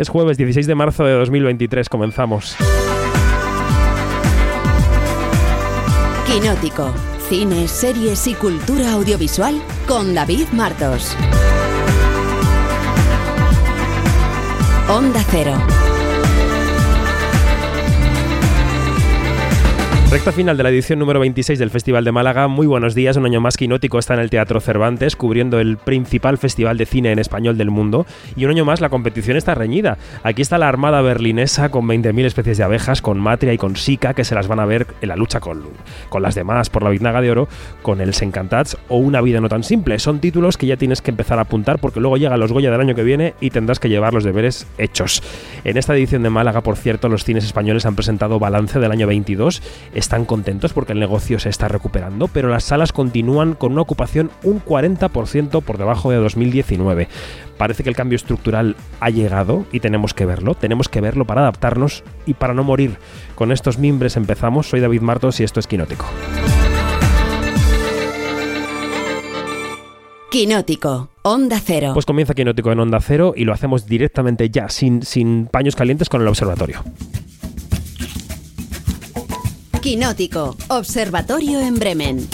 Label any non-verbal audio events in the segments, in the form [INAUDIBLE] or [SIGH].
Es jueves 16 de marzo de 2023, comenzamos. Quinótico, cine, series y cultura audiovisual con David Martos. Onda Cero. Recta final de la edición número 26 del Festival de Málaga. Muy buenos días. Un año más Quinótico está en el Teatro Cervantes, cubriendo el principal festival de cine en español del mundo. Y un año más la competición está reñida. Aquí está la Armada Berlinesa con 20.000 especies de abejas, con Matria y con Sika, que se las van a ver en la lucha con, con las demás por la Biznaga de Oro, con El Encantats o Una vida no tan simple. Son títulos que ya tienes que empezar a apuntar porque luego llegan los Goya del año que viene y tendrás que llevar los deberes hechos. En esta edición de Málaga, por cierto, los cines españoles han presentado balance del año 22 están contentos porque el negocio se está recuperando, pero las salas continúan con una ocupación un 40% por debajo de 2019. Parece que el cambio estructural ha llegado y tenemos que verlo, tenemos que verlo para adaptarnos y para no morir. Con estos mimbres empezamos, soy David Martos y esto es Quinótico. Quinótico, Onda Cero. Pues comienza Quinótico en Onda Cero y lo hacemos directamente ya, sin, sin paños calientes, con el observatorio. Quinótico, Observatorio en Bremen.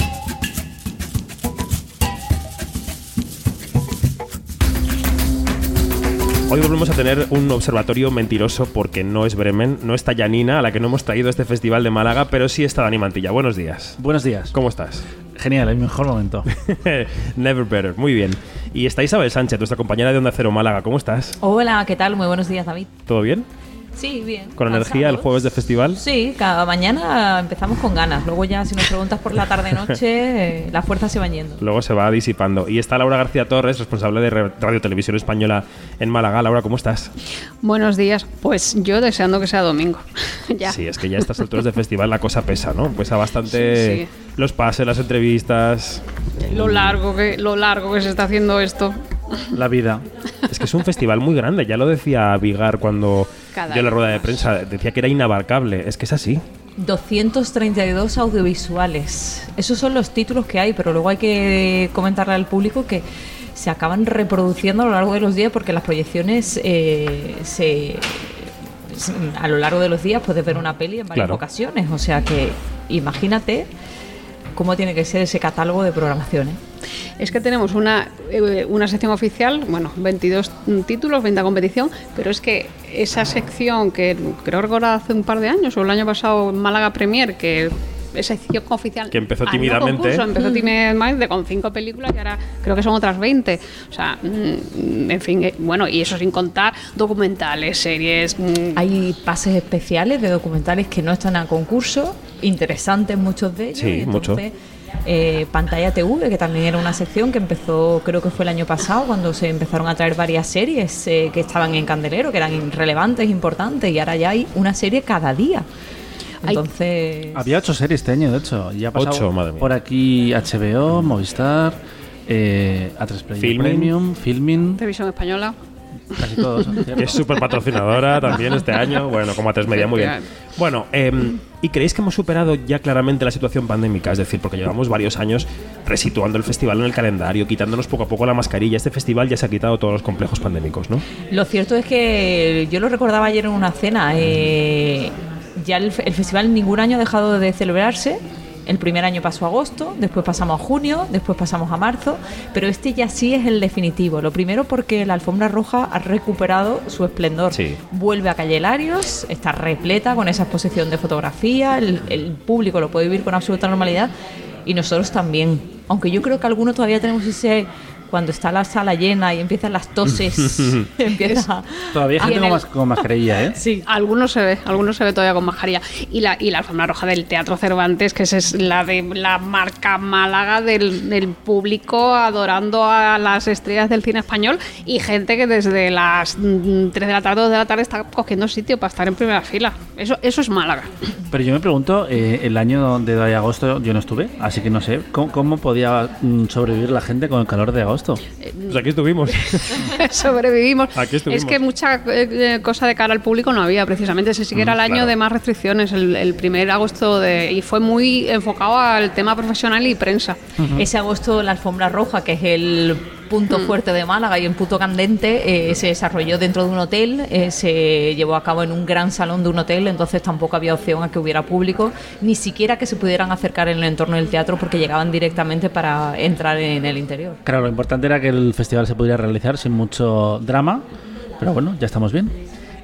Hoy volvemos a tener un observatorio mentiroso porque no es Bremen, no está Janina, a la que no hemos traído a este festival de Málaga, pero sí está Dani Mantilla. Buenos días. Buenos días. ¿Cómo estás? Genial, el mejor momento. [LAUGHS] Never better, muy bien. Y está Isabel Sánchez, nuestra compañera de Onda Cero Málaga. ¿Cómo estás? Hola, ¿qué tal? Muy buenos días, David. ¿Todo bien? Sí, bien. ¿Con energía el jueves de festival? Sí, cada mañana empezamos con ganas. Luego ya, si nos preguntas por la tarde-noche, [LAUGHS] la fuerza se va yendo. Luego se va disipando. Y está Laura García Torres, responsable de Radio Televisión Española en Málaga. Laura, ¿cómo estás? Buenos días. Pues yo deseando que sea domingo. [LAUGHS] ya. Sí, es que ya a estas alturas de festival la cosa pesa, ¿no? Pesa bastante sí, sí. los pases, las entrevistas. Lo largo, que, lo largo que se está haciendo esto. [LAUGHS] La vida. Es que es un festival muy grande, ya lo decía Vigar cuando Cada dio la rueda de prensa, decía que era inabarcable, es que es así. 232 audiovisuales. Esos son los títulos que hay, pero luego hay que comentarle al público que se acaban reproduciendo a lo largo de los días porque las proyecciones eh, se a lo largo de los días puedes ver una peli en varias Claro. ocasiones. O sea que imagínate cómo tiene que ser ese catálogo de programaciones. Es que tenemos una, eh, una sección oficial, bueno, 22 títulos, 20 competición, pero es que esa sección que creo recordar hace un par de años o el año pasado en Málaga Premier, que esa sección oficial Que empezó tímidamente. concurso, empezó tímidamente con cinco películas y ahora creo que son otras 20. O sea, mm, en fin, eh, bueno, y eso sin contar documentales, series. mm, Hay pases especiales de documentales que no están a concurso, interesantes muchos de ellos. Sí, y entonces, mucho. eh, Pantalla TV, que también era una sección que empezó, creo que fue el año pasado, cuando se empezaron a traer varias series eh, que estaban en Candelero, que eran relevantes, importantes, y ahora ya hay una serie cada día. Entonces, Había ocho series este año, de hecho. Y ha pasado Ocho, madre mía. por aquí HBO, Movistar, eh, A3 Player Filmin. Premium, Filmin, televisión española. Casi todos. Que es súper patrocinadora también este año, bueno, como a tres media, muy bien. Bueno, em, ¿y creéis que hemos superado ya claramente la situación pandémica? Es decir, porque llevamos varios años resituando el festival en el calendario, quitándonos poco a poco la mascarilla. Este festival ya se ha quitado todos los complejos pandémicos, ¿no? Lo cierto es que yo lo recordaba ayer en una cena. eh, ya el, el festival ningún año ha dejado de celebrarse. El primer año pasó a agosto, después pasamos a junio, después pasamos a marzo, pero este ya sí es el definitivo. Lo primero porque la alfombra roja ha recuperado su esplendor. Sí. Vuelve a Calle Larios, está repleta con esa exposición de fotografía, el, el público lo puede vivir con absoluta normalidad y nosotros también. Aunque yo creo que algunos todavía tenemos ese cuando está la sala llena y empiezan las toses, [LAUGHS] [LAUGHS] empieza Todavía gente en con, el- mas- con mascarilla, ¿eh? Sí. Algunos se ve, algunos se ve todavía con mascarilla. Y la, y la alfombra roja del Teatro Cervantes, que esa es la de la marca Málaga del, del público adorando a las estrellas del cine español y gente que desde las 3 de la tarde, 2 de la tarde está cogiendo sitio para estar en primera fila. Eso, eso es Málaga. Pero yo me pregunto, eh, el año de agosto yo no estuve, así que no sé, ¿cómo, cómo podía mm, sobrevivir la gente con el calor de agosto? Pues aquí estuvimos. [LAUGHS] Sobrevivimos. Aquí estuvimos. Es que mucha eh, cosa de cara al público no había, precisamente. Ese sí que era el año claro. de más restricciones, el, el primer agosto, de, y fue muy enfocado al tema profesional y prensa. Ese agosto la alfombra roja, que es el punto fuerte de Málaga y el punto candente, eh, se desarrolló dentro de un hotel, eh, se llevó a cabo en un gran salón de un hotel, entonces tampoco había opción a que hubiera público, ni siquiera que se pudieran acercar en el entorno del teatro porque llegaban directamente para entrar en el interior. Claro, lo importante era que el festival se pudiera realizar sin mucho drama, pero bueno, ya estamos bien.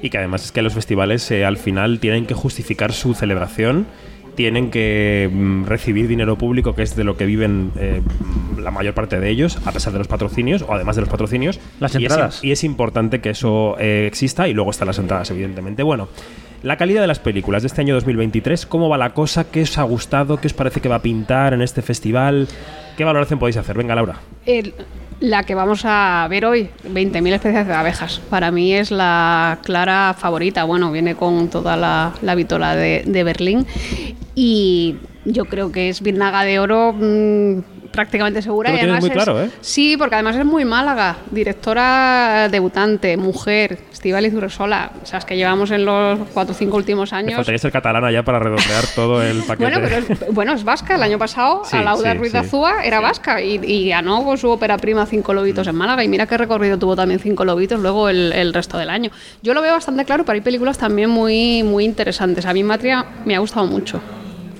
Y que además es que los festivales eh, al final tienen que justificar su celebración, tienen que mm, recibir dinero público, que es de lo que viven eh, la mayor parte de ellos, a pesar de los patrocinios, o además de los patrocinios. Las Y es- entradas. Y es, importante que eso eh, exista y luego están las entradas, evidentemente. Bueno. La calidad de las películas de este año 2023, ¿cómo va la cosa? ¿Qué os ha gustado? ¿Qué os parece que va a pintar en este festival? ¿Qué valoración podéis hacer? Venga, Laura. El- la que vamos a ver hoy, 20.000 especies de abejas. Para mí es la clara favorita. Bueno, viene con toda la, la vitola de, Berlín. Y yo creo que es Birnaga de Oro mm, prácticamente segura. Lo y además muy es- claro, ¿eh? Sí, porque además es muy Málaga. Directora debutante, mujer, Estivaliz Urresola. O sea, es que llevamos en los cuatro o cinco últimos Me años. faltaría ser catalana ya para redondear todo el [LAUGHS] paquete. Bueno, pero es, bueno, es vasca. El año pasado, Sí, Alauda sí, Ruiz de sí. Azúa era vasca y, y ganó con su ópera prima Cinco Lobitos en Málaga. Y mira qué recorrido tuvo también Cinco Lobitos luego el, el resto del año. Yo lo veo bastante claro, pero hay películas también muy, muy interesantes. A mí Matria me ha gustado mucho.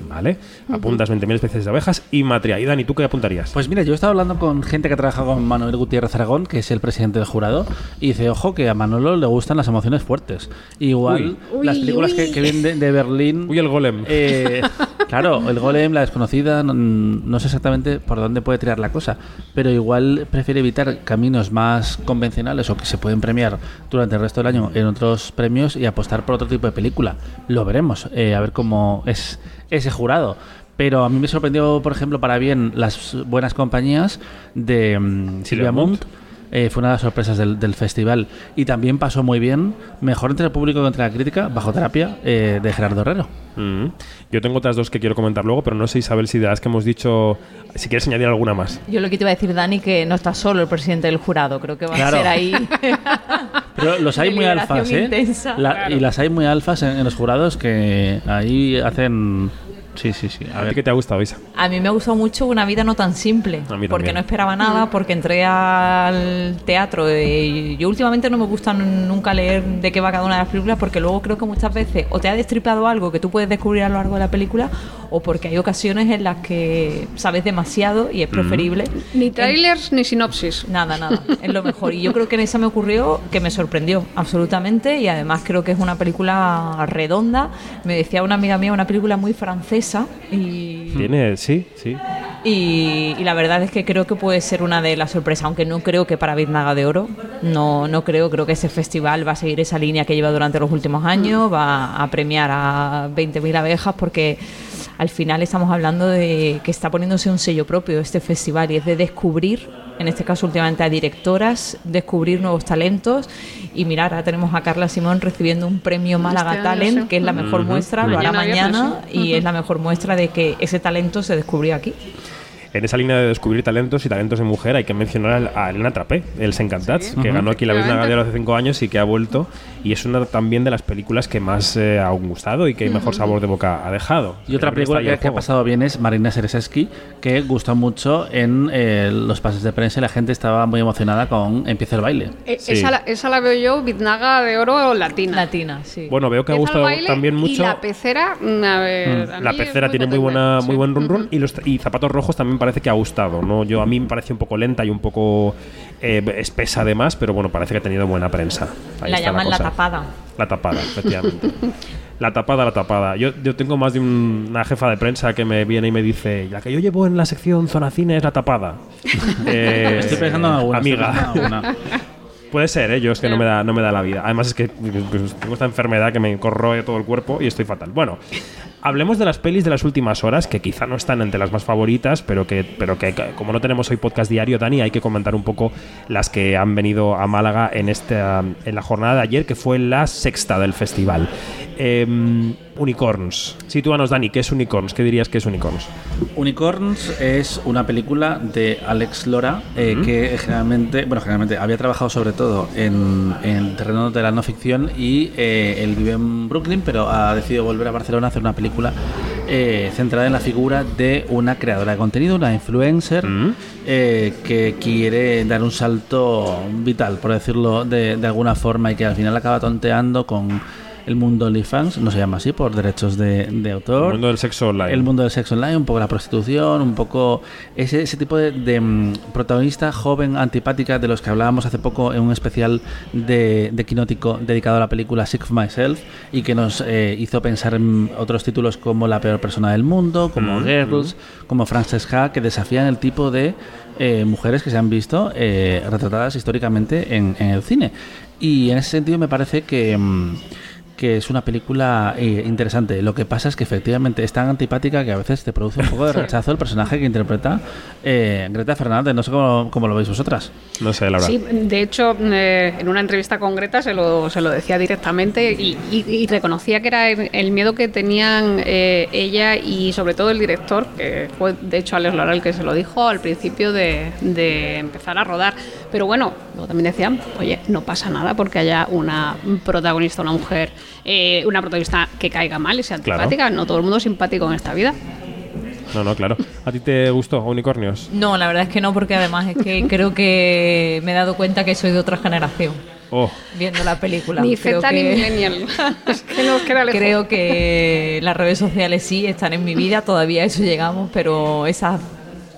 Vale, apuntas 20.000 especies de abejas y matria. Y Dani, ¿tú qué apuntarías? Pues mira, yo he estado hablando con gente que ha trabajado con Manuel Gutiérrez Aragón, que es el presidente del jurado, y dice, ojo, que a Manolo le gustan las emociones fuertes. Igual Uy. las Uy, películas uy. Que, que vienen de, de Berlín... Uy, el golem. Eh, [LAUGHS] claro, el golem, la desconocida, no, no sé exactamente por dónde puede tirar la cosa, pero igual prefiere evitar caminos más convencionales o que se pueden premiar durante el resto del año en otros premios y apostar por otro tipo de película. Lo veremos, eh, a ver cómo es ese jurado. Pero a mí me sorprendió, por ejemplo, para bien las buenas compañías de mm, Silvia Munt. Eh, fue una de las sorpresas del, del festival. Y también pasó muy bien, mejor entre el público que entre la crítica, bajo terapia, eh, de Gerardo Herrero. Mm. Yo tengo otras dos que quiero comentar luego, pero no sé, Isabel, si de las que hemos dicho, si quieres añadir alguna más. Yo lo que te iba a decir, Dani, que no está solo el presidente del jurado, creo que va Claro. a ser ahí. [LAUGHS] Pero los hay muy alfas, ¿eh? intensa. La- Claro. Y las hay muy alfas en, en los jurados que ahí hacen... Sí, sí, sí. A ¿A ti ver. qué te ha gustado, Isa? A mí me gustó mucho Una vida no tan simple, A mí porque no esperaba nada, porque entré al teatro. eh, yo últimamente no me gusta nunca leer de qué va cada una de las películas, porque luego creo que muchas veces o te ha destripado algo que tú puedes descubrir a lo largo de la película, o porque hay ocasiones en las que sabes demasiado y es preferible. Ni trailers ni sinopsis. Nada, nada, es lo mejor. Y yo creo que en esa me ocurrió que me sorprendió absolutamente y además creo que es una película redonda. Me decía una amiga mía, una película muy francesa y, Tiene, sí, sí. y, y la verdad es que creo que puede ser una de las sorpresas, aunque no creo que para Biznaga de Oro, no, no creo, creo que ese festival va a seguir esa línea que lleva durante los últimos años, va a premiar a 20.000 abejas porque al final estamos hablando de que está poniéndose un sello propio este festival y es de descubrir, en este caso últimamente a directoras, descubrir nuevos talentos y mirar, ahora tenemos a Carla Simón recibiendo un premio Málaga Este año, Talent, sí. que es la mejor muestra, lo hará Mañana mañana y es la mejor muestra de que ese talento se descubrió aquí. En esa línea de descubrir talentos y talentos de mujer hay que mencionar a Elena Trapé, el Sencantats, que ganó aquí la Virgen efectivamente. Gardero hace cinco años y que ha vuelto. Y es una también de las películas que más eh, ha gustado y que mejor sabor de boca ha dejado. Y otra película que, ha pasado bien es Marina Sereseski, que gustó mucho en eh, los pases de prensa y la gente estaba muy emocionada con Empieza el baile. Eh, Sí. esa, la, esa la veo yo, Biznaga de Oro latina. Latina, sí. Bueno, veo que ha gustado también Y mucho. la pecera, mm, a ver, a La pecera tiene muy buena, sí. muy buen run run y los y zapatos rojos también parece que ha gustado, ¿no? Yo a mí me parece un poco lenta y un poco eh, espesa además, pero bueno, parece que ha tenido buena prensa. Ahí la está llaman la, cosa. Tapada. La tapada, efectivamente. La tapada, la tapada. Yo, yo tengo más de un- una jefa de prensa que me viene y me dice, la que yo llevo en la sección Zona Cine es la tapada. [LAUGHS] Eh, Estoy pensando en alguna. Amiga. pensando en alguna. Puede ser, ¿eh? yo es que no me, da, no me da la vida. Además es que pues, tengo esta enfermedad que me corroe todo el cuerpo y estoy fatal. Bueno, hablemos de las pelis de las últimas horas, que quizá no están entre las más favoritas, pero que, pero que como no tenemos hoy podcast diario, Dani, hay que comentar un poco las que han venido a Málaga en, esta, en la jornada de ayer, que fue la sexta del festival. Em, unicorns. Sitúanos, Dani, ¿qué es Unicorns? ¿Qué dirías que es Unicorns? Unicorns es una película de Alex Lora eh, que generalmente, bueno, generalmente había trabajado sobre todo en, en el terreno de la no ficción y eh, él vive en Brooklyn, pero ha decidido volver a Barcelona a hacer una película eh, centrada en la figura de una creadora de contenido, una influencer, Mm. eh, que quiere dar un salto vital, por decirlo de, de alguna forma, y que al final acaba tonteando con el mundo OnlyFans, no se llama así por derechos de, de autor. El mundo del sexo online. El mundo del sexo online, un poco la prostitución, un poco ese, ese tipo de, de, mm, protagonista joven, antipática, de los que hablábamos hace poco en un especial de, de Quinótico dedicado a la película Sick of Myself y que nos eh, hizo pensar en otros títulos como La peor persona del mundo, como Mm, Girls, como Frances Ha, que desafían el tipo de eh, mujeres que se han visto eh, retratadas históricamente en, en el cine. Y en ese sentido me parece que... mm, que es una película eh, interesante. Lo que pasa es que efectivamente es tan antipática que a veces te produce un poco de rechazo el personaje que interpreta eh, Greta Fernández. No sé cómo, cómo lo veis vosotras. No sé, Laura. Sí, de hecho, eh, en una entrevista con Greta se lo, se lo decía directamente y, y- y reconocía que era el, el miedo que tenían eh, ella y sobre todo el director, que fue de hecho Alex Laura el que se lo dijo al principio de, de empezar a rodar. Pero bueno, luego también decían, oye, no pasa nada porque haya una protagonista, una mujer, eh, una protagonista que caiga mal y sea Claro. antipática. No todo el mundo es simpático en esta vida. No, no, claro. ¿A ti te gustó Unicornios? No, la verdad es que no, porque además es que [LAUGHS] creo que me he dado cuenta que soy de otra generación Oh, viendo la película. Ni Creo Z ni que- Millennial. [LAUGHS] es que nos queda lejos. Creo que las redes sociales sí están en mi vida, todavía a eso llegamos, pero esa,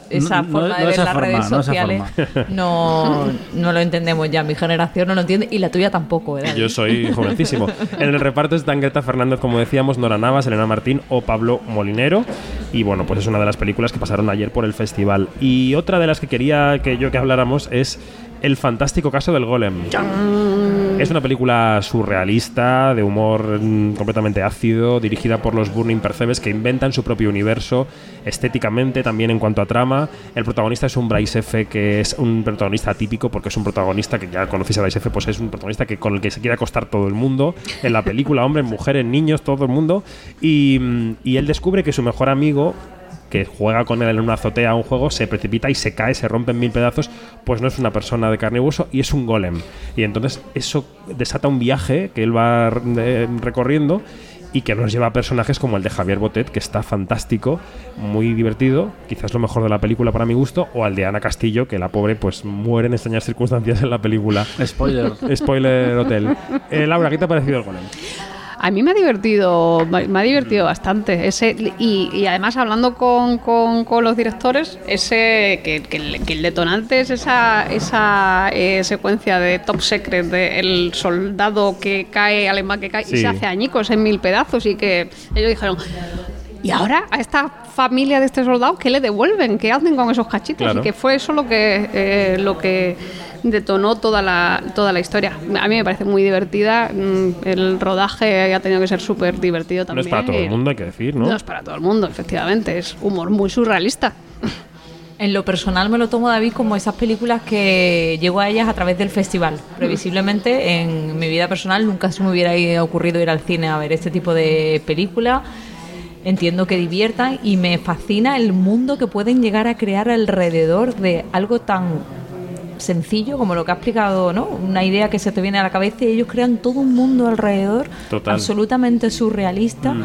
esa No- forma no de ver las forma, redes sociales [LAUGHS] no, no lo entendemos ya. Mi generación no lo entiende y la tuya tampoco, yo soy jovencísimo. En el reparto están Greta Fernández, como decíamos, Nora Navas, Elena Martín o Pablo Molinero. Y bueno, pues es una de las películas que pasaron ayer por el festival. Y otra de las que quería que yo que habláramos es El fantástico caso del golem. Es una película surrealista, de humor mm, completamente ácido, dirigida por los Burning Percebes que inventan su propio universo estéticamente, también en cuanto a trama. El protagonista es un Bryce F, que es un protagonista atípico, porque es un protagonista que ya conocéis a Bryce F, pues es un protagonista que con el que se quiere acostar todo el mundo, en la película, hombres, mujeres, niños, todo el mundo. Y, mm, y él descubre que su mejor amigo que juega con él en una azotea a un juego, se precipita y se cae, se rompe en mil pedazos, pues no es una persona de carne y hueso y es un golem. Y entonces eso desata un viaje que él va eh, recorriendo y que nos lleva a personajes como el de Javier Botet, que está fantástico, muy divertido, quizás lo mejor de la película para mi gusto, o al de Ana Castillo, que la pobre pues muere en extrañas circunstancias en la película. Spoiler. [LAUGHS] Spoiler Hotel. Eh, Laura, ¿qué te ha parecido el golem? A mí me ha divertido, me ha divertido bastante. Ese, y, y además hablando con, con- con los directores, ese que, que el, que el detonante es esa, esa eh, secuencia de Top Secret del soldado que cae, alemán que cae Sí. y se hace añicos en mil pedazos y que ellos dijeron, ¿y ahora a esta familia de este soldado qué le devuelven? ¿Qué hacen con esos cachitos? Claro. Y que fue eso lo que, eh, lo que detonó toda la, toda la historia. A mí me parece muy divertida. mm, El rodaje ha tenido que ser súper divertido No también. es para todo el mundo, hay que decir, ¿no? No es para todo el mundo, efectivamente. Es humor muy surrealista. En lo personal me lo tomo, David, como esas películas que llego a ellas a través del festival. Previsiblemente, en mi vida personal nunca se me hubiera ocurrido ir al cine a ver este tipo de películas. Entiendo que diviertan y me fascina el mundo que pueden llegar a crear alrededor de algo tan sencillo como lo que ha explicado, ¿no? Una idea que se te viene a la cabeza y ellos crean todo un mundo alrededor Total. absolutamente surrealista.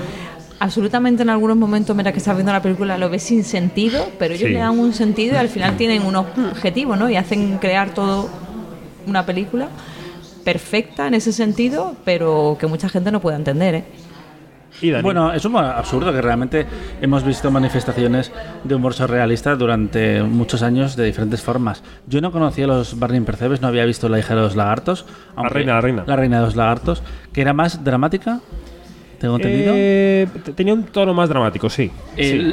Absolutamente en algunos momentos, mira que estás viendo la película, lo ves sin sentido, pero ellos Sí. le dan un sentido y al final tienen unos objetivos, ¿no? Y hacen crear todo una película perfecta en ese sentido, pero que mucha gente no puede entender, ¿eh? Y Dani. Bueno, es un absurdo que realmente hemos visto manifestaciones de humor surrealista durante muchos años de diferentes formas. Yo no conocía los Burning Percebes, no había visto La hija de los lagartos. aunque- reina, la reina. La reina de los lagartos, que era más dramática, tengo entendido. Eh, tenía un tono más dramático, sí.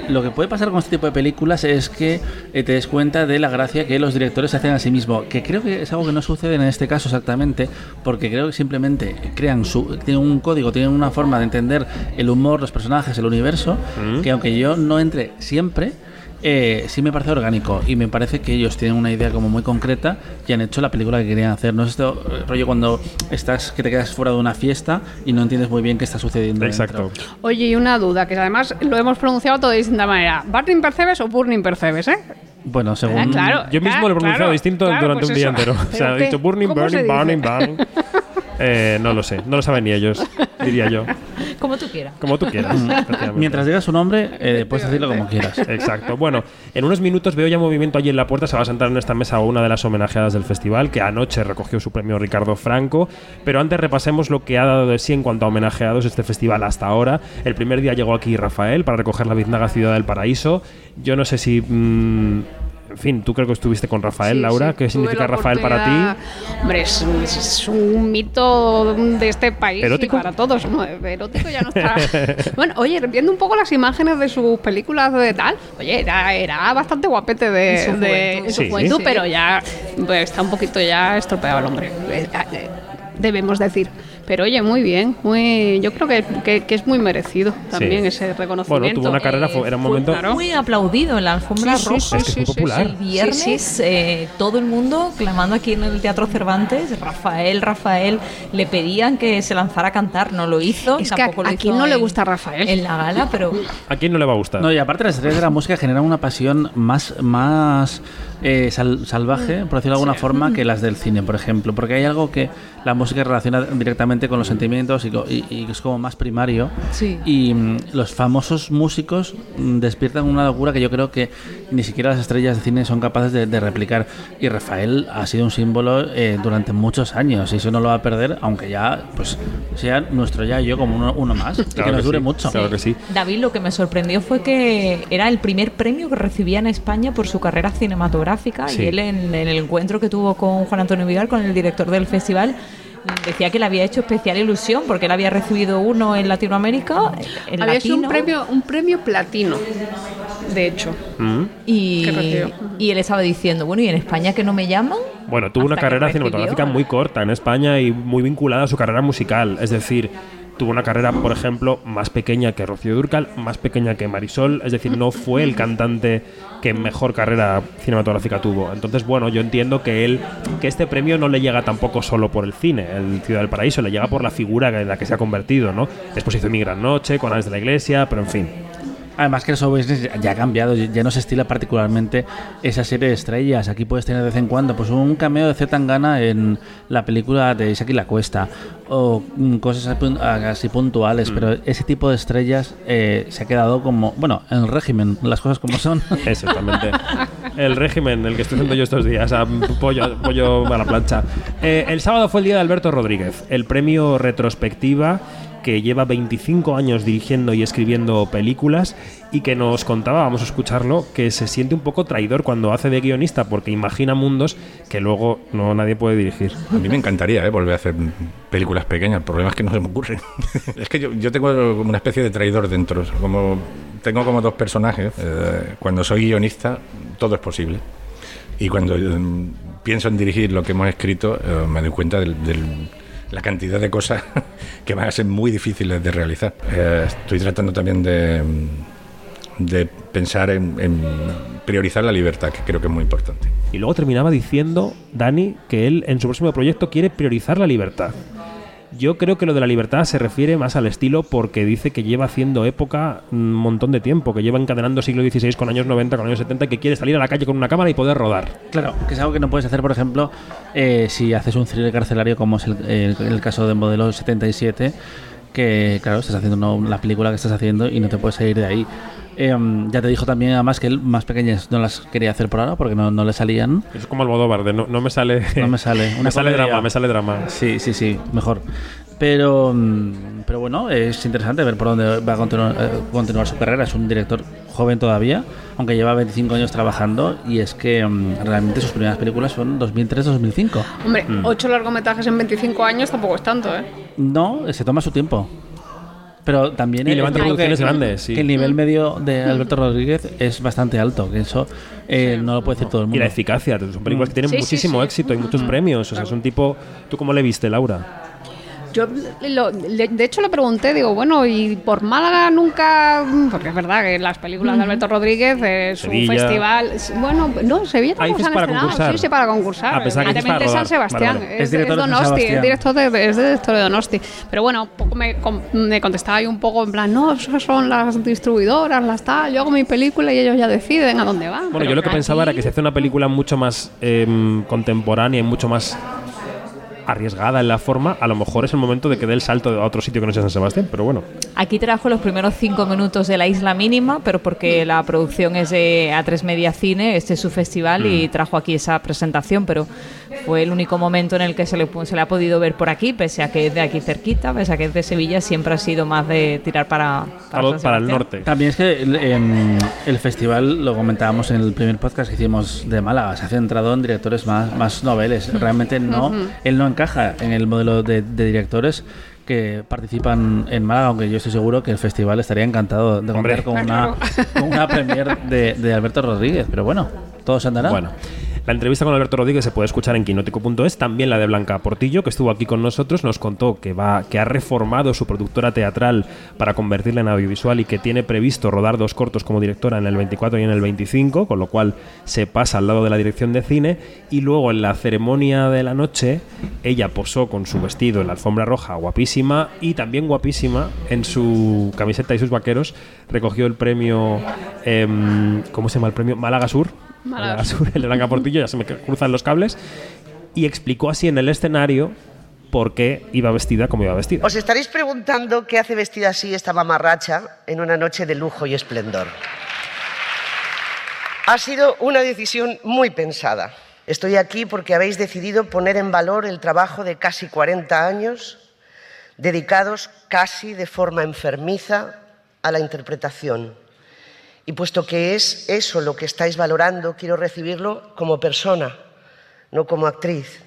Lo que puede pasar con este tipo de películas es que eh, te des cuenta de la gracia que los directores hacen a sí mismos, que creo que es algo que no sucede en este caso exactamente, porque creo que simplemente crean su, tienen un código, tienen una forma de entender el humor, los personajes, el universo, que aunque yo no entre siempre, eh, sí me parece orgánico y me parece que ellos tienen una idea como muy concreta y han hecho la película que querían hacer. No es esto eh, rollo cuando estás que te quedas fuera de una fiesta y no entiendes muy bien qué está sucediendo. Exacto. dentro. Oye, y una duda, que además lo hemos pronunciado todo de distinta manera. ¿Burning Percebes o Burning Percebes, eh? Bueno, según Ah, claro. Yo mismo lo he pronunciado claro, distinto claro, durante pues un día entero. O sea, ¿Pero he dicho burning, ¿Cómo se burning, burning, burning. [LAUGHS] Eh, no lo sé, no lo saben ni ellos, diría yo. [LAUGHS] Como tú quieras. Como tú quieras. efectivamente. Mientras digas su nombre, eh, puedes decirlo como quieras. Exacto. Bueno, en unos minutos veo ya movimiento allí en la puerta. Se va a sentar en esta mesa una de las homenajeadas del festival, que anoche recogió su premio Ricardo Franco. Pero antes repasemos lo que ha dado de sí en cuanto a homenajeados este festival hasta ahora. El primer día llegó aquí Rafael para recoger la biznaga Ciudad del Paraíso. Yo no sé si. mm, en fin, tú creo que estuviste con Rafael, Sí, Laura. sí, ¿Qué tuve significa la Rafael para ti? Hombre, es, es un mito de este país ¿Erótico? y para todos. No, erótico ya no está. [LAUGHS] bueno, oye, viendo un poco las imágenes de sus películas de tal, oye, era, era bastante guapete de, En su de- juventud. en su Sí. juventud, Sí. pero ya pues, está un poquito ya estropeado el hombre. Eh, eh, Debemos decir. Pero oye, muy bien, muy, yo creo que, que- que es muy merecido también Sí. ese reconocimiento. Bueno, tuvo una carrera, fue- era un momento. claro. muy aplaudido en la alfombra Sí, roja. sí, Es que es muy popular. sí. El viernes Sí, sí. eh, todo el mundo clamando aquí en el Teatro Cervantes, Rafael, Rafael, le pedían que se lanzara a cantar, no lo hizo. Es que a- tampoco lo hizo quién no le gusta Rafael. En la gala, pero ¿A quién no le va a gustar? No, y aparte las estrellas de la música generan una pasión más, más eh, sal- salvaje, por decirlo de alguna forma, que [LAUGHS] las del cine, por ejemplo. Porque hay algo que la música relaciona directamente con los sentimientos y, y- y es como más primario. Sí. Y mm, los famosos músicos mm, despiertan una locura que yo creo que ni siquiera las estrellas de cine son capaces de, de replicar. Y Rafael ha sido un símbolo eh, durante muchos años y eso no lo va a perder, aunque ya pues sea nuestro ya y yo como uno, uno más. y que Claro nos que dure sí, mucho. Claro que sí. David lo que me sorprendió fue que era el primer premio que recibía en España por su carrera cinematográfica Sí. y él en, en el encuentro que tuvo con Juan Antonio Vidal, con el director del festival, decía que le había hecho especial ilusión porque él había recibido uno en Latinoamérica, el Había sido un premio, un premio platino, de hecho. Mm. y, y él estaba diciendo, bueno, ¿y en España que no me llaman? Bueno, tuvo una Hasta carrera cinematográfica muy corta en España y muy vinculada a su carrera musical. Es decir, tuvo una carrera, por ejemplo, más pequeña que Rocío Durcal, más pequeña que Marisol. Es decir, no fue el cantante que mejor carrera cinematográfica tuvo. Entonces, bueno, yo entiendo que él, que este premio no le llega tampoco solo por el cine, el Ciudad del Paraíso, le llega por la figura en la que se ha convertido, ¿no? Después hizo Mi Gran Noche, con de la Iglesia, pero en fin. Además que el show business ya- ha cambiado, ya no se estila particularmente esa serie de estrellas. Aquí puedes tener de vez en cuando pues un cameo de Z Tangana en la película de Isaac y la Cuesta o mm, cosas así pun- así puntuales, pero ese tipo de estrellas eh, se ha quedado como, bueno, en el régimen, las cosas como son. [LAUGHS] Exactamente. El régimen, el que estoy haciendo yo estos días, a pollo, pollo a la plancha. Eh, el sábado fue el día de Alberto Rodríguez, el premio retrospectiva que lleva 25 años dirigiendo y escribiendo películas y que nos contaba, vamos a escucharlo, que se siente un poco traidor cuando hace de guionista porque imagina mundos que luego no nadie puede dirigir. A mí me encantaría ¿eh? volver a hacer películas pequeñas. El problema es que no se me ocurre. [LAUGHS] es que yo, yo tengo una especie de traidor dentro. Como, tengo como dos personajes. Eh, cuando soy guionista, todo es posible. Y cuando eh, pienso en dirigir lo que hemos escrito, eh, me doy cuenta de la cantidad de cosas [LAUGHS] que van a ser muy difíciles de realizar. Eh, estoy tratando también de, de pensar en, en priorizar la libertad, que creo que es muy importante. Y luego terminaba diciendo, Dani, que él en su próximo proyecto quiere priorizar la libertad. Yo creo que lo de la libertad se refiere más al estilo porque dice que lleva haciendo época un montón de tiempo, que lleva encadenando siglo XVI con años 90, con años 70, y que quiere salir a la calle con una cámara y poder rodar. Claro, que es algo que no puedes hacer, por ejemplo, eh, si haces un thriller carcelario como es el, caso de Modelo 77, que, claro, estás haciendo la película que estás haciendo y no te puedes salir de ahí. Eh, um, ya te dijo también, además, que él más pequeñas no las quería hacer por ahora porque no, no le salían. Es como Almodóvar, de no, no me sale... No me sale. [LAUGHS] me Una sale comedia. drama, me sale drama. Sí, sí, sí, mejor. Pero, mm, pero bueno, es interesante ver por dónde va a continuar, eh, continuar su carrera. Es un director joven todavía, aunque lleva 25 años trabajando y es que mm, realmente sus primeras películas son 2003-2005. Hombre, Mm. ocho largometrajes en 25 años tampoco es tanto, ¿eh? No, se toma su tiempo. Pero también Y levanta producciones que, grandes, sí. que el nivel medio de Alberto Rodríguez es bastante alto, que eso eh, no lo puede decir todo el Y mundo. la eficacia, son películas que tienen Sí, sí, muchísimo sí. éxito y muchos premios. O sea, es un tipo... ¿Tú cómo le viste, Laura? Yo, lo- le- de hecho, le pregunté, digo, bueno, ¿y por Málaga nunca...? Porque es verdad que las películas de Alberto Rodríguez es un festival... No, no, Sevilla tampoco dices se han para estrenado. concursar. Sí, sí, para concursar. Ah, Evidentemente rodar. San Sebastián. Vale, vale. Es Es, Donosti, es director de, es director de Donosti. Pero bueno, me, me contestaba ahí un poco en plan, no, esas son las distribuidoras, las tal, yo hago mi película y ellos ya deciden a dónde van. Bueno, Pero yo lo que aquí- pensaba era que se hace una película mucho más em, contemporánea y mucho más arriesgada en la forma, a lo mejor es el momento de que dé el salto a otro sitio que no sea San Sebastián, pero bueno. Aquí trajo los primeros cinco minutos de la isla mínima, pero porque la producción es de A3 Media Cine, este es su festival y trajo aquí esa presentación, pero fue el único momento en el que se le, se le ha podido ver por aquí, pese a que es de aquí cerquita, pese a que es de Sevilla, siempre ha sido más de tirar para, Para, San para el norte. También es que el, em, el festival, lo comentábamos en el primer podcast que hicimos de Málaga, se ha centrado en directores más, más noveles. Realmente no, él no encaja en el modelo de, de directores que participan en Málaga, aunque yo estoy seguro que el festival estaría encantado de contar con una, con [LAUGHS] una premier de, de Alberto Rodríguez. Pero bueno, todo se andará. Bueno, la entrevista con Alberto Rodríguez se puede escuchar en quinótico.es. También la de Blanca Portillo, que estuvo aquí con nosotros, nos contó que, va, que ha reformado su productora teatral para convertirla en audiovisual y que tiene previsto rodar dos cortos como directora en el 24 y en el 25, con lo cual se pasa al lado de la dirección de cine. Y luego en la ceremonia de la noche, ella posó con su vestido en la alfombra roja, guapísima, y también guapísima en su camiseta y sus vaqueros, recogió el premio. em, ¿Cómo se llama el premio? Málaga Sur. El de Blanca Portillo, ya se me cruzan los cables. Y explicó así en el escenario por qué iba vestida como iba vestida. Os estaréis preguntando qué hace vestida así esta mamarracha en una noche de lujo y esplendor. Ha sido una decisión muy pensada. Estoy aquí porque habéis decidido poner en valor el trabajo de casi 40 años dedicados casi de forma enfermiza a la interpretación. Y puesto que es eso lo que estáis valorando, quiero recibirlo como persona, no como actriz.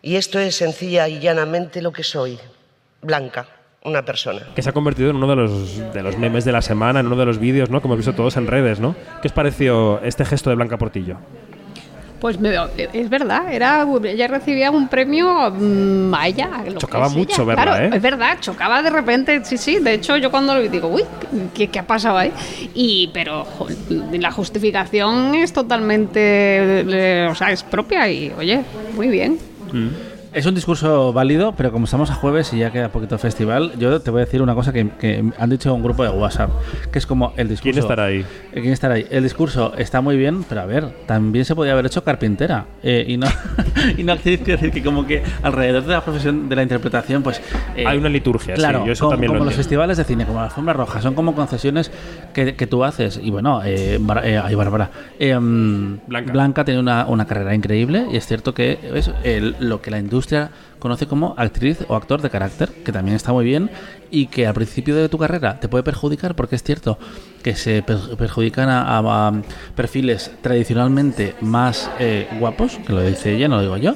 Y esto es sencilla y llanamente lo que soy, Blanca, una persona. Que se ha convertido en uno de los, de los memes de la semana, en uno de los vídeos, ¿no? Como hemos visto todos en redes, ¿no? ¿Qué os pareció este gesto de Blanca Portillo? Pues me- es verdad, era, ella recibía un premio mm, a ella. lo que Chocaba mucho Claro, ¿eh? Es verdad, chocaba de repente, sí, sí. De hecho, yo cuando lo vi digo, uy, ¿qué, qué ha pasado ahí? Y, pero jo, la justificación es totalmente, eh, o sea, es propia y, oye, muy bien. Es un discurso válido, pero como estamos a jueves y ya queda poquito festival, yo te voy a decir una cosa que, que han dicho un grupo de WhatsApp, que es como el discurso... ¿Quién estará ahí? ¿Quién estará ahí? El discurso está muy bien, pero a ver, también se podía haber hecho carpintera. eh, y no [LAUGHS] y no actriz, quiero decir que como que alrededor de la profesión de la interpretación, pues... eh, Hay una liturgia, sí, Claro, yo eso como, también lo como los festivales de cine, como la alfombra roja, son como concesiones que, que tú haces. Y bueno, eh, Bar- eh, ay, Bárbara. eh, mm, Blanca. tiene una, una carrera increíble y es cierto que es el- lo que la industria conoce como actriz o actor de carácter, que también está muy bien y que al principio de tu carrera te puede perjudicar porque es cierto que se per- perjudican a, a- a perfiles tradicionalmente más eh, guapos, que lo dice ella, no lo digo yo,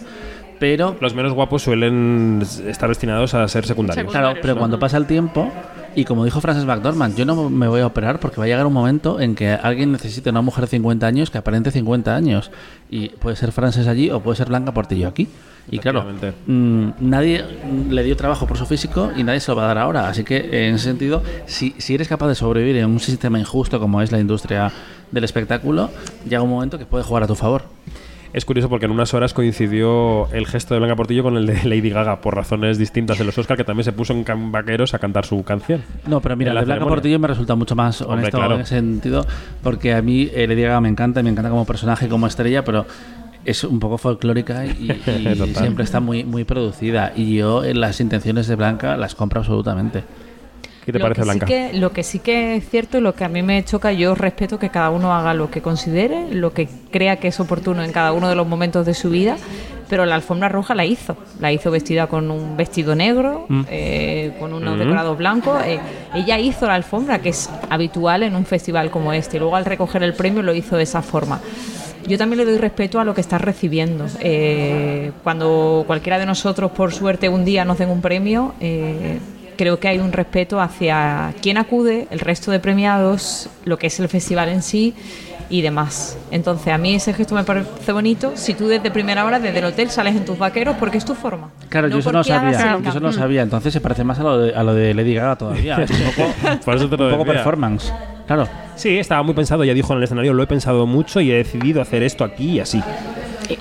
pero Los menos guapos suelen estar destinados a ser secundarios. Claro, pero cuando pasa el tiempo, y como dijo Frances McDormand, yo no me voy a operar porque va a llegar un momento en que alguien necesite una mujer de 50 años que aparente 50 años. Y puede ser Frances allí o puede ser Blanca Portillo aquí. Y claro, mm, nadie le dio trabajo por su físico y nadie se lo va a dar ahora. Así que en ese sentido, si, si eres capaz de sobrevivir en un sistema injusto como es la industria del espectáculo, llega un momento que puede jugar a tu favor. Es curioso porque en unas horas coincidió el gesto de Blanca Portillo con el de [LAUGHS] Lady Gaga por razones distintas de los Oscar, que también se puso en vaqueros a cantar su canción. No, pero mira, la de Blanca ceremonia. Portillo me resulta mucho más Hombre, honesto claro. en ese sentido, porque a mí eh, Lady Gaga me encanta, y me encanta como personaje y como estrella, pero es un poco folclórica y, [LAUGHS] siempre está muy, muy producida. Y yo en las intenciones de Blanca las compro absolutamente. ¿Qué te lo parece, que Blanca? Sí que, lo que sí que es cierto y lo que a mí me choca, yo respeto que cada uno haga lo que considere, lo que crea que es oportuno en cada uno de los momentos de su vida, pero la alfombra roja la hizo. La hizo vestida con un vestido negro, eh, con unos Mm. decorados blancos. eh, ella hizo la alfombra, que es habitual en un festival como este. Y luego al recoger el premio lo hizo de esa forma. Yo también le doy respeto a lo que estás recibiendo. Eh, cuando cualquiera de nosotros, por suerte, un día nos den un premio, eh, creo que hay un respeto hacia quién acude, el resto de premiados, lo que es el festival en sí y demás. Entonces, a mí ese gesto me parece bonito. Si tú desde primera hora, desde el hotel, sales en tus vaqueros, porque es tu forma. Claro, yo eso no sabía. Yo eso no sabía. Entonces se parece más a lo de, a lo de Lady Gaga todavía. [LAUGHS] Es un poco, [LAUGHS] Por eso te lo un poco performance. Claro. Sí, estaba muy pensado, ya dijo en el escenario, lo he pensado mucho y he decidido hacer esto aquí y así.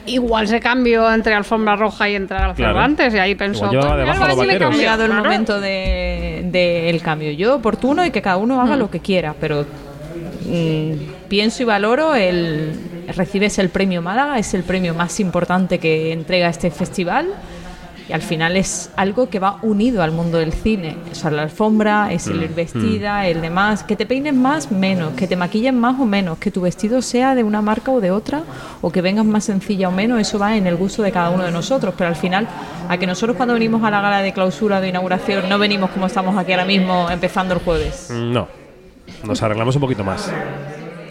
Igual se cambió entre alfombra roja y entre Claro. Cervantes y ahí pensó. Igual llevaba "Coño, debajo algo los así le vaqueros". Ha cambió". llegado el Claro. momento del de, del cambio. Yo oportuno y que cada uno haga lo que quiera, pero mm, pienso y valoro el recibes el premio Málaga, es el premio más importante que entrega este festival Y al final es algo que va unido al mundo del cine. O sea, la alfombra, es el ir Mm, vestida, el demás. Que te peines más, menos. Que te maquillen más o menos. Que tu vestido sea de una marca o de otra. O que vengas más sencilla o menos. Eso va en el gusto de cada uno de nosotros. Pero al final, a que nosotros cuando venimos a la gala de clausura, de inauguración, no venimos como estamos aquí ahora mismo, empezando el jueves. Mm, No. Nos arreglamos un poquito más.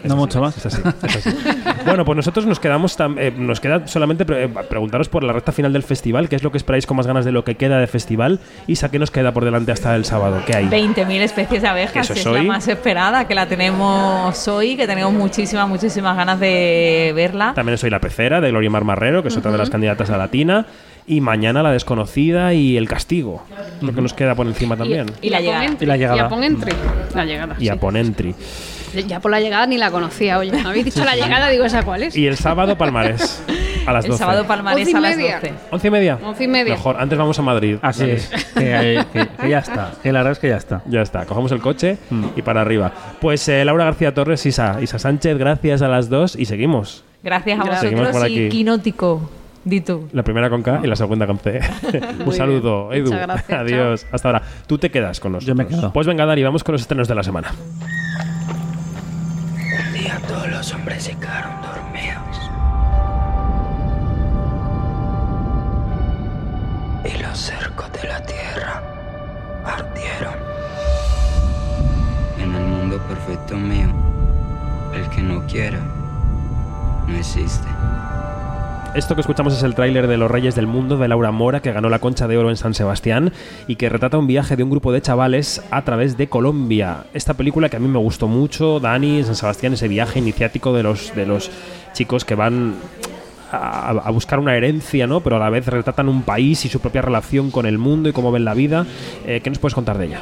No mucho más. Es así, es así. bueno, pues nosotros nos quedamos tam- eh, nos queda solamente pre- eh, preguntaros por la recta final del festival, qué es lo que esperáis con más ganas de lo que queda de festival y qué nos queda por delante hasta el sábado, ¿qué hay? 20.000 especies de Que abejas, eso es es la hoy. más esperada, que la tenemos hoy, que tenemos muchísimas, muchísimas ganas de verla. También soy la pecera de Gloria Mar Marrero, que es otra de las candidatas a Latina. Y mañana la desconocida y el castigo, lo que nos queda por encima también. Y la a llegada. Y la llegada. Y a Ponentry. La llegada. Y a sí. Ya por la llegada ni la conocía, oye. Me habéis dicho la llegada, digo, ¿esa cuál es? Y el sábado Palmarés, a las El 12. sábado Palmarés a las media. 12. ¿Once y media? Once y media. Mejor, antes vamos a Madrid. Así Vale. es. Que, que- que ya está. Que la verdad es que ya está. Ya está, cogemos el coche y para arriba. Pues eh, Laura García Torres, Isa, Isa Sánchez, gracias a las dos y seguimos. Gracias a vosotros por aquí. y Quinótico, di tú. La primera con K y la segunda con C. Un saludo, bien. Edu. Muchas gracias, [LAUGHS] Adiós. Hasta ahora. Tú te quedas con nosotros. Yo me quedo. Pues venga, Dani, vamos con los estrenos de la semana. Los hombres se quedaron dormidos. Y los cercos de la tierra ardieron. En el mundo perfecto mío, el que no quiera, no existe. Esto que escuchamos es el tráiler de Los Reyes del Mundo de Laura Mora, que ganó la Concha de Oro en San Sebastián y que retrata un viaje de un grupo de chavales a través de Colombia. Esta película que a mí me gustó mucho, Dani, San Sebastián, ese viaje iniciático de los, de los chicos que van a, buscar una herencia, ¿no? Pero a la vez retratan un país y su propia relación con el mundo y cómo ven la vida. Eh, ¿Qué nos puedes contar de ella?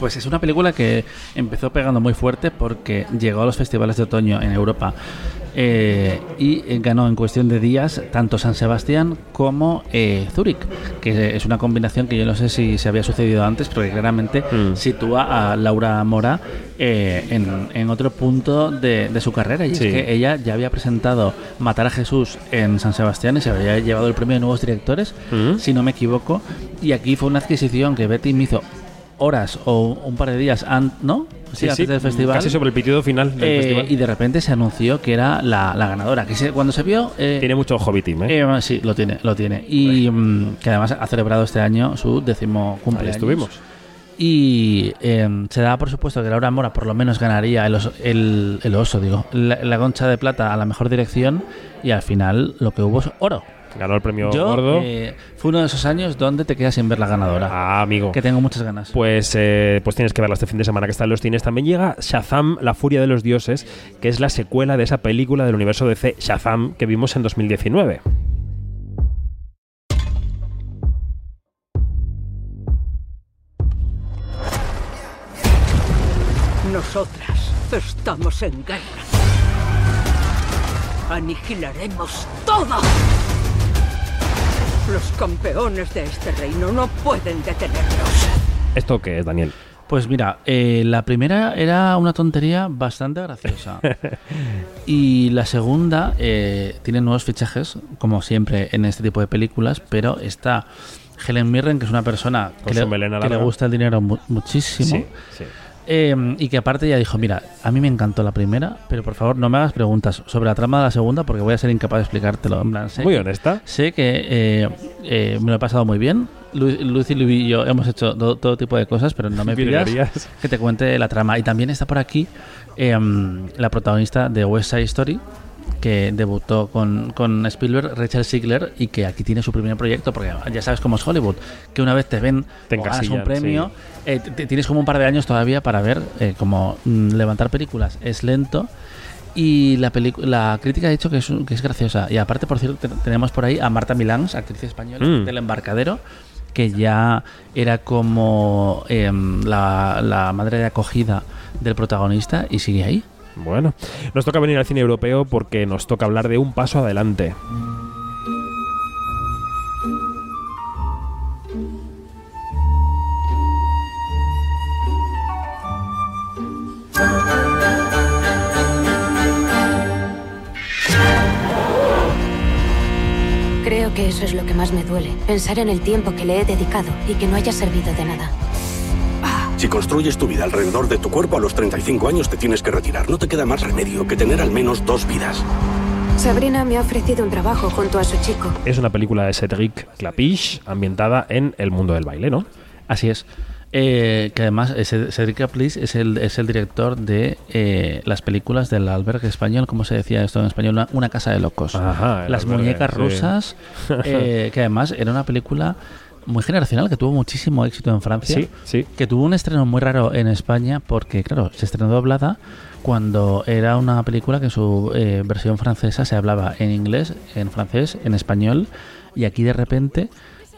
Pues es una película que empezó pegando muy fuerte porque llegó a los festivales de otoño en Europa eh, y eh, ganó en cuestión de días tanto San Sebastián como eh, Zúrich, que es una combinación que yo no sé si se había sucedido antes, porque claramente Mm. sitúa a Laura Mora eh, en, en otro punto de, de su carrera. Y Sí. es que ella ya había presentado Matar a Jesús en San Sebastián y se había llevado el premio de nuevos directores, Mm. si no me equivoco. Y aquí fue una adquisición que Betty me hizo horas o un par de días antes, ¿no? Sí, antes del festival. Casi sobre el pitido final del Eh, festival. y de repente se anunció que era la, la ganadora. Que se- cuando se vio. eh, Tiene mucho hobby team, ¿eh? eh, sí, lo tiene, lo tiene. Y mm, que además ha celebrado este año su décimo Ahí cumpleaños. estuvimos. Y eh, se daba por supuesto que Laura Mora por lo menos ganaría el oso, el, el oso digo, la, la concha de plata a la mejor dirección y al final lo que hubo es oro. Ganó el premio Yo gordo. eh, fue uno de esos años donde te quedas sin ver la ganadora. ah, amigo. Que tengo muchas ganas. Pues, eh, pues tienes que verla este fin de semana que está en los cines. También llega Shazam, la furia de los dioses, que es la secuela de esa película del universo DC Shazam que vimos en 2019. Nosotras estamos en guerra. Aniquilaremos todo. Los campeones de este reino no pueden detenernos. ¿Esto qué es, Daniel? Pues mira, eh, la primera era una tontería bastante graciosa. [LAUGHS] y la segunda eh, tiene nuevos fichajes, como siempre en este tipo de películas, pero está Helen Mirren, que es una persona que, le, que gusta el dinero mu- muchísimo. Sí, sí. Eh, y que aparte ya dijo, mira, a mí me encantó la primera, pero por favor no me hagas preguntas sobre la trama de la segunda porque voy a ser incapaz de explicártelo. En plan, sé Muy que- honesta. Sé que eh, eh, me lo he pasado muy bien. Lu- Lucy, Luis y yo hemos hecho todo, todo tipo de cosas, pero no me [LAUGHS] pidas que te cuente la trama. Y también está por aquí eh, la protagonista de West Side Story, que debutó con, con Spielberg, Rachel Ziegler, y que aquí tiene su primer proyecto, porque ya sabes cómo es Hollywood, que una vez te ven Te o ganas un premio, eh, t- t- tienes como un par de años todavía para ver eh, como mm, levantar películas. Es lento. Y la, la crítica ha dicho que es, que es graciosa. Y aparte, por cierto, te- tenemos por ahí a Marta Milans, actriz española Mm. del embarcadero, que ya era como la, la madre de acogida del protagonista y sigue ahí. Bueno, nos toca venir al cine europeo porque nos toca hablar de un paso adelante. Creo que es Eso es lo que más me duele. Pensar en el tiempo que le he dedicado y que no haya servido de nada. Si construyes tu vida alrededor de tu cuerpo a los 35 años te tienes que retirar. No te queda más remedio que tener al menos dos vidas. Sabrina me ha ofrecido un trabajo junto a su chico. Es una película de Cedric Clapiche ambientada en el mundo del baile, ¿no? Así es. Eh, que además eh, Ced- Cedric Aplis es el, es el director de eh, las películas del albergue español, ¿cómo se decía esto en español? Una, Una casa de locos. Ajá, las albergue, muñecas sí. rusas, [LAUGHS] eh, que además era una película muy generacional, que tuvo muchísimo éxito en Francia, Sí, sí. que tuvo un estreno muy raro en España, porque claro, se estrenó doblada cuando era una película que en su eh, versión francesa se hablaba en inglés, en francés, en español, y aquí de repente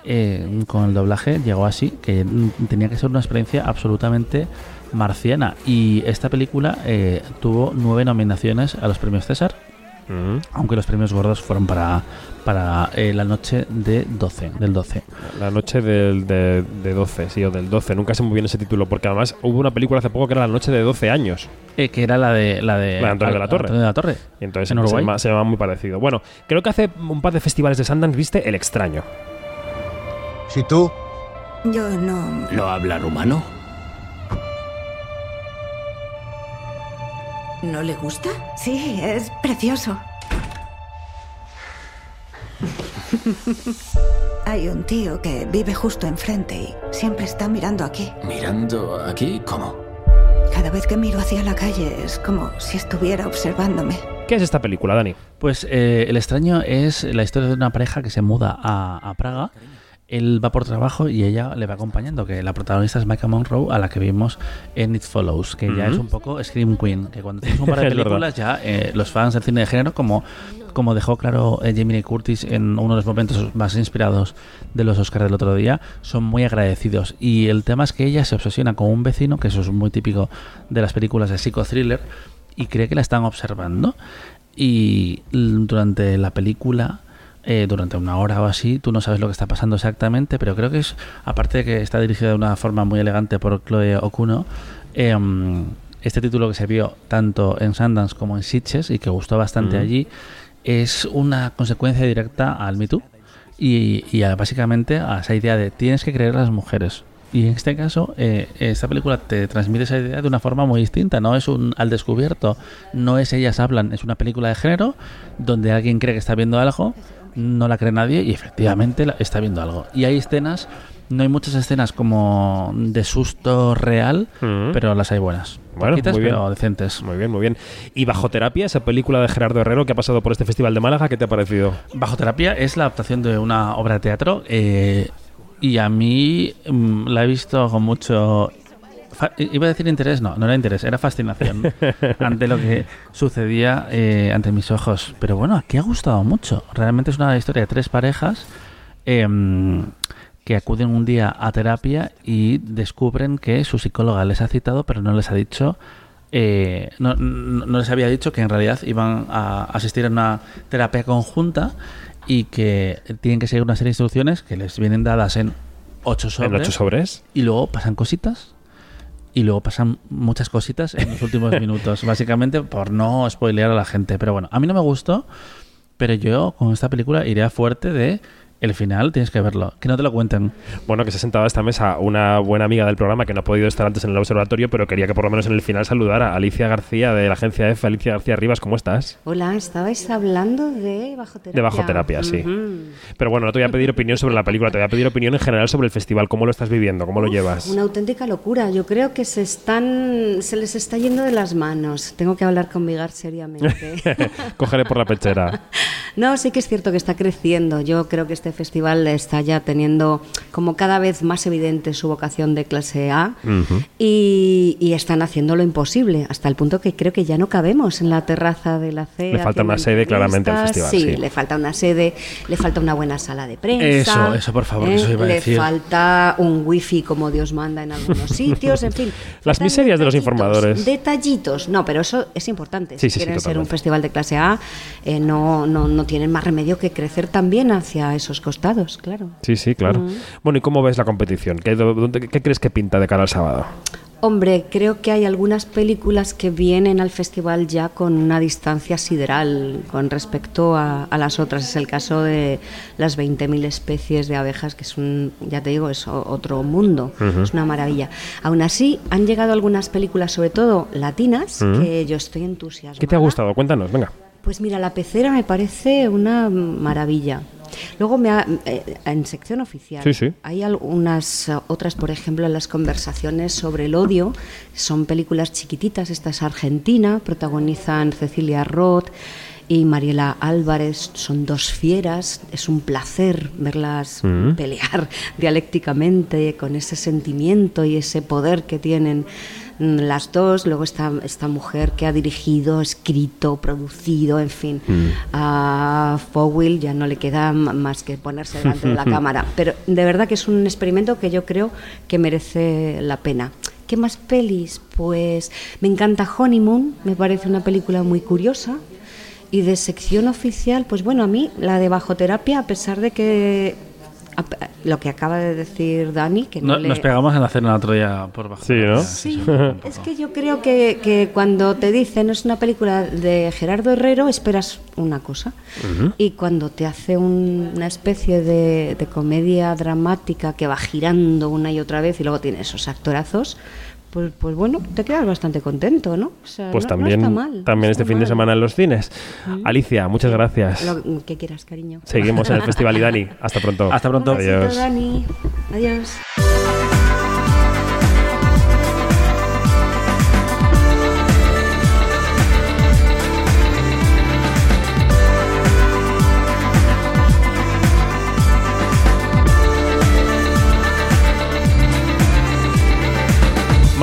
eh, con el doblaje llegó así, que tenía que ser una experiencia absolutamente marciana. Y esta película eh, tuvo nueve nominaciones a los premios César, Aunque los premios gordos fueron para, para eh, la noche de 12, del 12. La noche del, de, de 12, sí, o del 12. Nunca sé muy bien ese título, porque además hubo una película hace poco que era La noche de 12 años. Eh, que era la de la de, La de Antonio de la Torre. Antonio de la Torre. Y entonces En se Uruguay. llama, se llama muy parecido. Bueno, creo que hace un par de festivales de Sundance viste El Extraño. Si tú Yo no. no hablar humano, ¿No le gusta? Sí, es precioso. Hay un tío que vive justo enfrente y siempre está mirando aquí. mirando aquí, ¿cómo? Cada vez que miro hacia la calle es como si estuviera observándome. ¿Qué es esta película, Dani? Pues eh, El extraño es la historia de una pareja que se muda a, a Praga. Él va por trabajo y ella le va acompañando, que la protagonista es Micah Monroe, a la que vimos en It Follows, que ya es un poco Scream Queen, que cuando [LAUGHS] tienes un par de películas ya eh, los fans del cine de género, como, como dejó claro eh, Jamie Lee Curtis en uno de los momentos más inspirados de los Oscars del otro día, son muy agradecidos. Y el tema es que ella se obsesiona con un vecino, que eso es muy típico de las películas de psicothriller, y cree que la están observando. Y durante la película, eh, durante una hora o así, tú no sabes lo que está pasando exactamente, pero creo que es, aparte de que está dirigida de una forma muy elegante por Chloe Okuno, em, este título que se vio tanto en Sundance como en Sitges y que gustó bastante allí, es una consecuencia directa al Me Too y, y a- básicamente a esa idea de tienes que creer a las mujeres. Y en este caso, eh, esta película te transmite esa idea de una forma muy distinta. No es un al descubierto, no es ellas hablan, es una película de género donde alguien cree que está viendo algo, no la cree nadie y efectivamente la- está viendo algo. Y hay escenas, no hay muchas escenas como de susto real, pero las hay buenas. Bueno, Poquitas, muy bien. pero decentes. Muy bien, muy bien. ¿Y Bajo Terapia, esa película de Gerardo Herrero que ha pasado por este festival de Málaga, qué te ha parecido? Bajo terapia es la adaptación de una obra de teatro eh, y a mí mm, la he visto con mucho... Iba a decir interés, no, no era interés, era fascinación [LAUGHS] ante lo que sucedía eh, ante mis ojos. Pero bueno, aquí ha gustado mucho. Realmente es una historia de tres parejas em, que acuden un día a terapia y descubren que su psicóloga les ha citado, pero no les ha dicho eh, no, no- no les había dicho que en realidad iban a asistir a una terapia conjunta y que tienen que seguir una serie de instrucciones que les vienen dadas en ocho sobres. ¿En ocho sobres? Y luego pasan cositas. Y luego pasan muchas cositas en los últimos [LAUGHS] minutos. Básicamente por no spoilear a la gente. Pero bueno, a mí no me gustó. Pero yo con esta película iría fuerte de el final tienes que verlo. Que no te lo cuenten. Bueno, que se ha sentado a esta mesa una buena amiga del programa que no ha podido estar antes en el observatorio, pero quería que por lo menos en el final saludara a Alicia García de la agencia F. Alicia García Rivas, ¿cómo estás? Hola, estabais hablando de bajo terapia. De bajo terapia, sí. Pero bueno, no te voy a pedir opinión sobre la película, te voy a pedir opinión en general sobre el festival. ¿Cómo lo estás viviendo? ¿Cómo lo llevas? Una auténtica locura. Yo creo que se están, se les está yendo de las manos. Tengo que hablar con Vigar seriamente. [LAUGHS] Cógele por la pechera. [LAUGHS] No, sí que es cierto que está creciendo. Yo creo que este festival está ya teniendo como cada vez más evidente su vocación de clase A y, y están haciendo lo imposible, hasta el punto que creo que ya no cabemos en la terraza de la C. Le falta una sede claramente al festival, sí. le falta una sede, le falta una buena sala de prensa. Eso, eso, por favor, eso iba a le decir. falta un wifi como Dios manda en algunos [LAUGHS] sitios, en fin. Las miserias de los informadores. Detallitos. No, pero eso es importante. Sí, si sí, sí, quieren ser un festival de clase A, eh, no, no, no tienen más remedio que crecer también hacia esos costados, claro. Sí, sí, claro. Bueno, ¿y cómo ves la competición? ¿Qué, dónde- qué crees que pinta de cara al sábado? Hombre, creo que hay algunas películas que vienen al festival ya con una distancia sideral con respecto a, a las otras. Es el caso de las 20.000 especies de abejas, que es un, ya te digo, es otro mundo. Es una maravilla. Aún así, han llegado algunas películas, sobre todo latinas, que yo estoy entusiasmada. ¿Qué te ha gustado? Cuéntanos, venga. Pues mira, La Pecera me parece una maravilla. Luego me ha- eh, en sección oficial Sí, sí. hay algunas eh, otras, por ejemplo, las conversaciones sobre el odio. Son películas chiquititas. Esta es Argentina, protagonizan Cecilia Roth y Mariela Álvarez. Son dos fieras. Es un placer verlas Mm. pelear [LAUGHS] dialécticamente con ese sentimiento y ese poder que tienen las dos. Luego está esta mujer que ha dirigido, escrito, producido, en fin. Mm. A Fowell ya no le queda más que ponerse delante de la [LAUGHS] cámara. Pero de verdad que es un experimento que yo creo que merece la pena. ¿Qué más pelis? Pues me encanta Honeymoon, me parece una película muy curiosa. Y de sección oficial, pues bueno, a mí la de bajoterapia, a pesar de que lo que acaba de decir Dani, que no, No- le... Nos pegamos en la cena el otro día por bajo. Sí, ¿no? Sí, es que yo creo que, que cuando te dicen es una película de Gerardo Herrero, esperas una cosa. Y cuando te hace un- una especie de, de comedia dramática que va girando una y otra vez y luego tiene esos actorazos, pues, pues bueno, te quedas bastante contento, ¿no? O sea, Pues no- no también, está mal, también este fin de semana en los cines. Alicia, muchas gracias. Lo que quieras, cariño. Seguimos en el festival y Dani. Hasta pronto. Hasta pronto. Adiós. Dani. Adiós.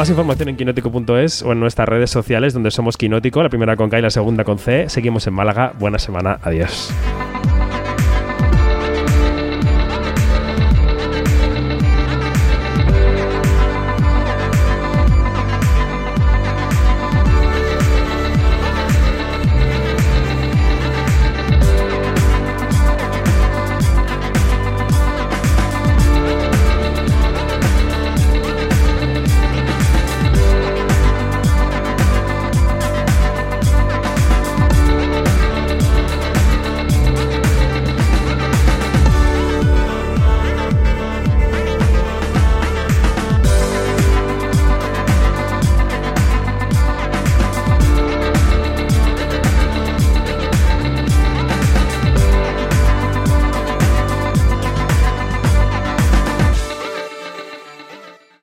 Más información en quinótico.es o en nuestras redes sociales donde somos Quinótico, la primera con K y la segunda con C. Seguimos en Málaga. Buena semana. Adiós.